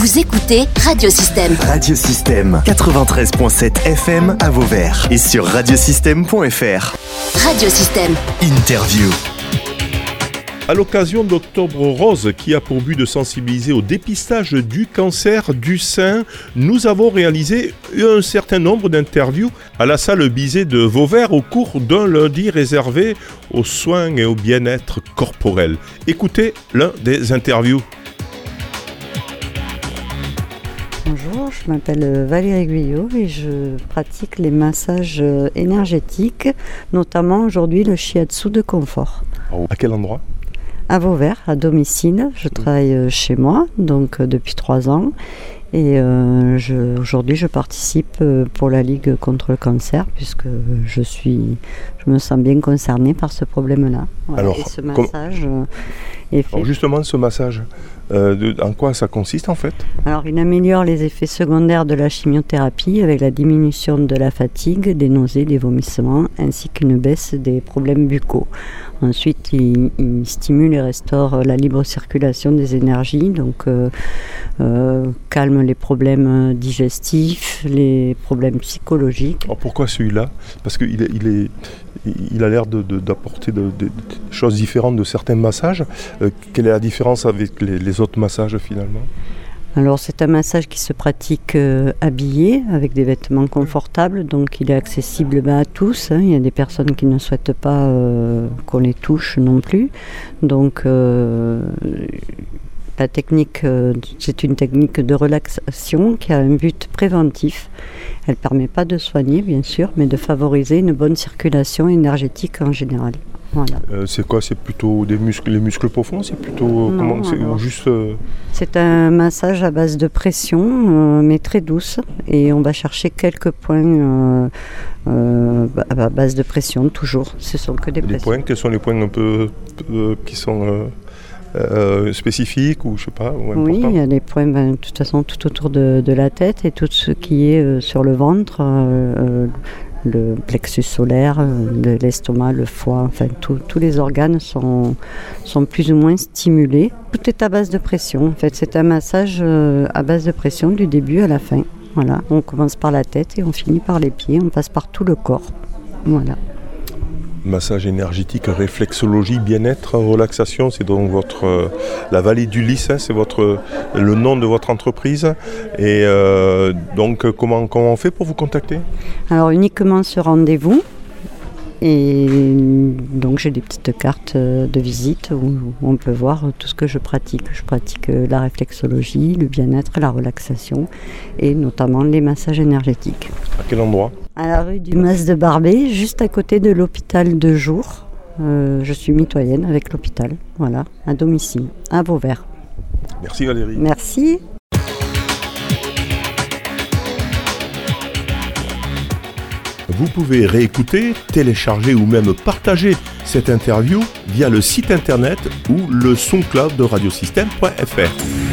Vous écoutez Radiosystème. Radiosystème 93.7 FM à Vauvert et sur radiosystème.fr. Radiosystème. Interview. À l'occasion d'Octobre Rose, qui a pour but de sensibiliser au dépistage du cancer du sein, nous avons réalisé un certain nombre d'interviews à la salle Bizet de Vauvert au cours d'un lundi réservé aux soins et au bien-être corporel. Écoutez l'un des interviews. Bonjour, je m'appelle Valérie Guyot et je pratique les massages énergétiques, notamment aujourd'hui le shiatsu de confort. À quel endroit? À Vauvert, à domicile. Je travaille euh, chez moi, donc euh, depuis trois ans. Et euh, aujourd'hui, je participe pour la Ligue contre le cancer, puisque je suis, je me sens bien concernée par ce problème-là. Alors, et ce massage Alors justement, ce massage, en quoi ça consiste en fait? Alors, il améliore les effets secondaires de la chimiothérapie avec la diminution de la fatigue, des nausées, des vomissements, ainsi qu'une baisse des problèmes buccaux. Ensuite, il, stimule et restaure la libre circulation des énergies, donc euh, euh, calme les problèmes digestifs, les problèmes psychologiques. Alors pourquoi celui-là? Parce qu'il il est, il a l'air d'apporter de, des choses différentes de certains massages. Euh, quelle est la différence avec les autres massages finalement? Alors c'est un massage qui se pratique euh, habillé avec des vêtements confortables, donc il est accessible bah, à tous. Hein. Il y a des personnes qui ne souhaitent pas euh, qu'on les touche non plus. Donc euh, la technique, c'est une technique de relaxation qui a un but préventif. Elle ne permet pas de soigner bien sûr, mais de favoriser une bonne circulation énergétique en général. Euh, c'est quoi? C'est plutôt des muscles, les muscles profonds? C'est plutôt comment C'est juste. Euh, c'est un massage à base de pression, euh, mais très douce, et on va chercher quelques points à base de pression toujours. Ce sont que des les points? Quels sont les points un peu qui sont spécifiques ou je sais pas Oui, il y a des points ben, de toute façon tout autour de, de, la tête et tout ce qui est sur le ventre le plexus solaire, euh, l'estomac, le foie, enfin tous les organes sont, sont plus ou moins stimulés. Tout est à base de pression. En fait, c'est un massage euh, à base de pression du début à la fin. Voilà, on commence par la tête et on finit par les pieds, on passe par tout le corps. Voilà massage énergétique, réflexologie, bien-être, relaxation, c'est donc votre euh, la vallée du Lys, hein, c'est votre le nom de votre entreprise. Et euh, donc comment comment on fait pour vous contacter? Alors uniquement ce rendez-vous. Et donc j'ai des petites cartes euh, de visite où on peut voir tout ce que je pratique. Je pratique la réflexologie, le bien-être, la relaxation et notamment les massages énergétiques. À quel endroit? À la rue du Mas de Barbé, juste à côté de l'hôpital de jour. Euh, je suis mitoyenne avec l'hôpital, voilà, à domicile, à Vauvert. Merci Valérie. Merci. Vous pouvez réécouter, télécharger ou même partager cette interview via le site internet ou le SoundCloud de radiosystème.fr.